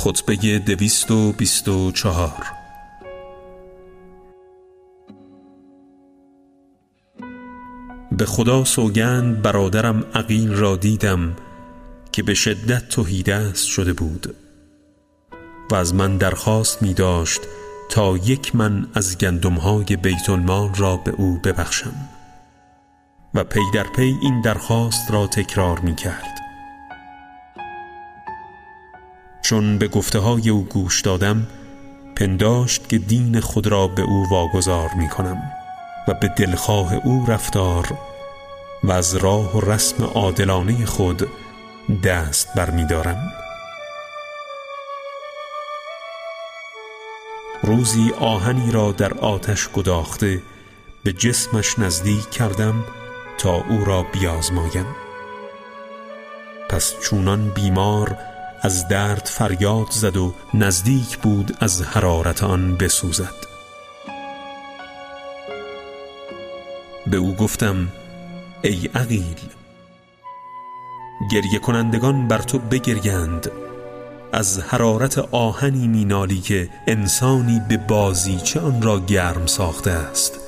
خطبه دویست و بیست و چهار. به خدا سوگند برادرم عقیل را دیدم که به شدت توهیدست شده بود و از من درخواست می داشت تا یک من از گندمهای بیت المال را به او ببخشم و پی در پی این درخواست را تکرار می کرد. چون به گفته های او گوش دادم پنداشت که دین خود را به او واگذار می کنم و به دلخواه او رفتار و از راه و رسم عادلانه خود دست برمی دارم روزی آهنی را در آتش گداخته به جسمش نزدیک کردم تا او را بیازمایم. پس چونان بیمار از درد فریاد زد و نزدیک بود از حرارت آن بسوزد. به او گفتم ای عقیل گریه کنندگان بر تو بگریند. از حرارت آهنی مینالی که انسانی به بازیچه آن را گرم ساخته است.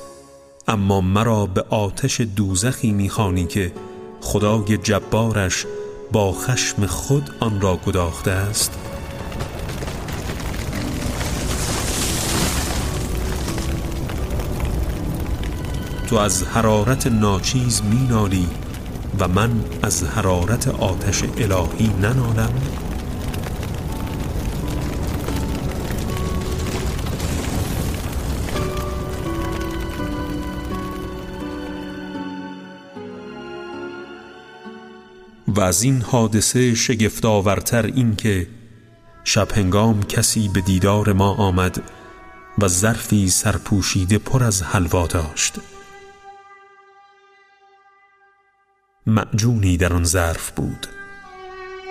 اما مرا به آتش دوزخی می‌خوانی که خدای جبارش با خشم خود آن را گداخته است. تو از حرارت ناچیز مینالی و من از حرارت آتش الهی ننالم. و از این حادثه شگفتآورتر این که شب هنگام کسی به دیدار ما آمد و ظرفی سرپوشیده پر از حلوا داشت. معجونی در آن ظرف بود.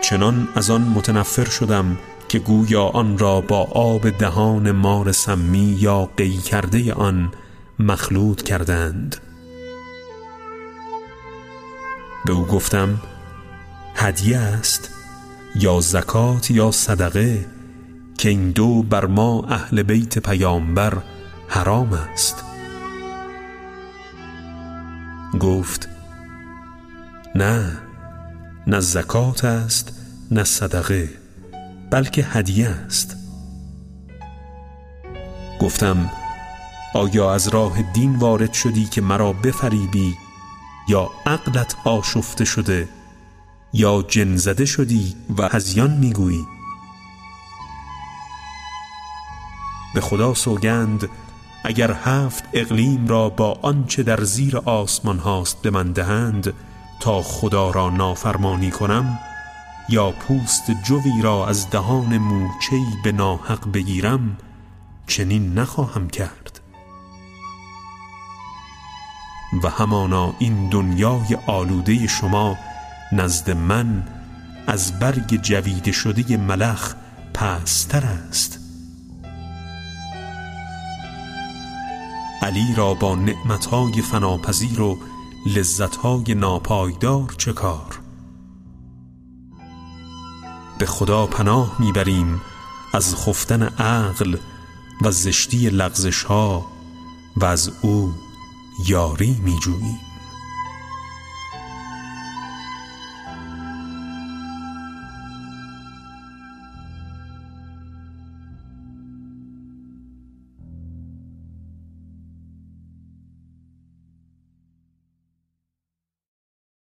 چنان از آن متنفر شدم که گویا آن را با آب دهان مار سمی یا قی کرده آن مخلوط کردند. به او گفتم هدیه است یا زکات یا صدقه که این دو بر ما اهل بیت پیامبر حرام است. گفت نه نه زکات است نه صدقه بلکه هدیه است. گفتم آیا از راه دین وارد شدی که مرا بفریبی یا عقلت آشفته شده یا جن زده شدی و هزیان می‌گویی؟ به خدا سوگند اگر هفت اقلیم را با آنچه در زیر آسمان هاست به من دهند تا خدا را نافرمانی کنم یا پوست جوی را از دهان موچهی به ناحق بگیرم چنین نخواهم کرد. و همانا این دنیای آلوده شما نزد من از برگ جوید شده ملخ پستر است. علی را با نعمتهای فناپذیر و لذتهای ناپایدار چه کار؟ به خدا پناه می‌بریم از خفتن عقل و زشتی لغزش ها و از او یاری میجوییم.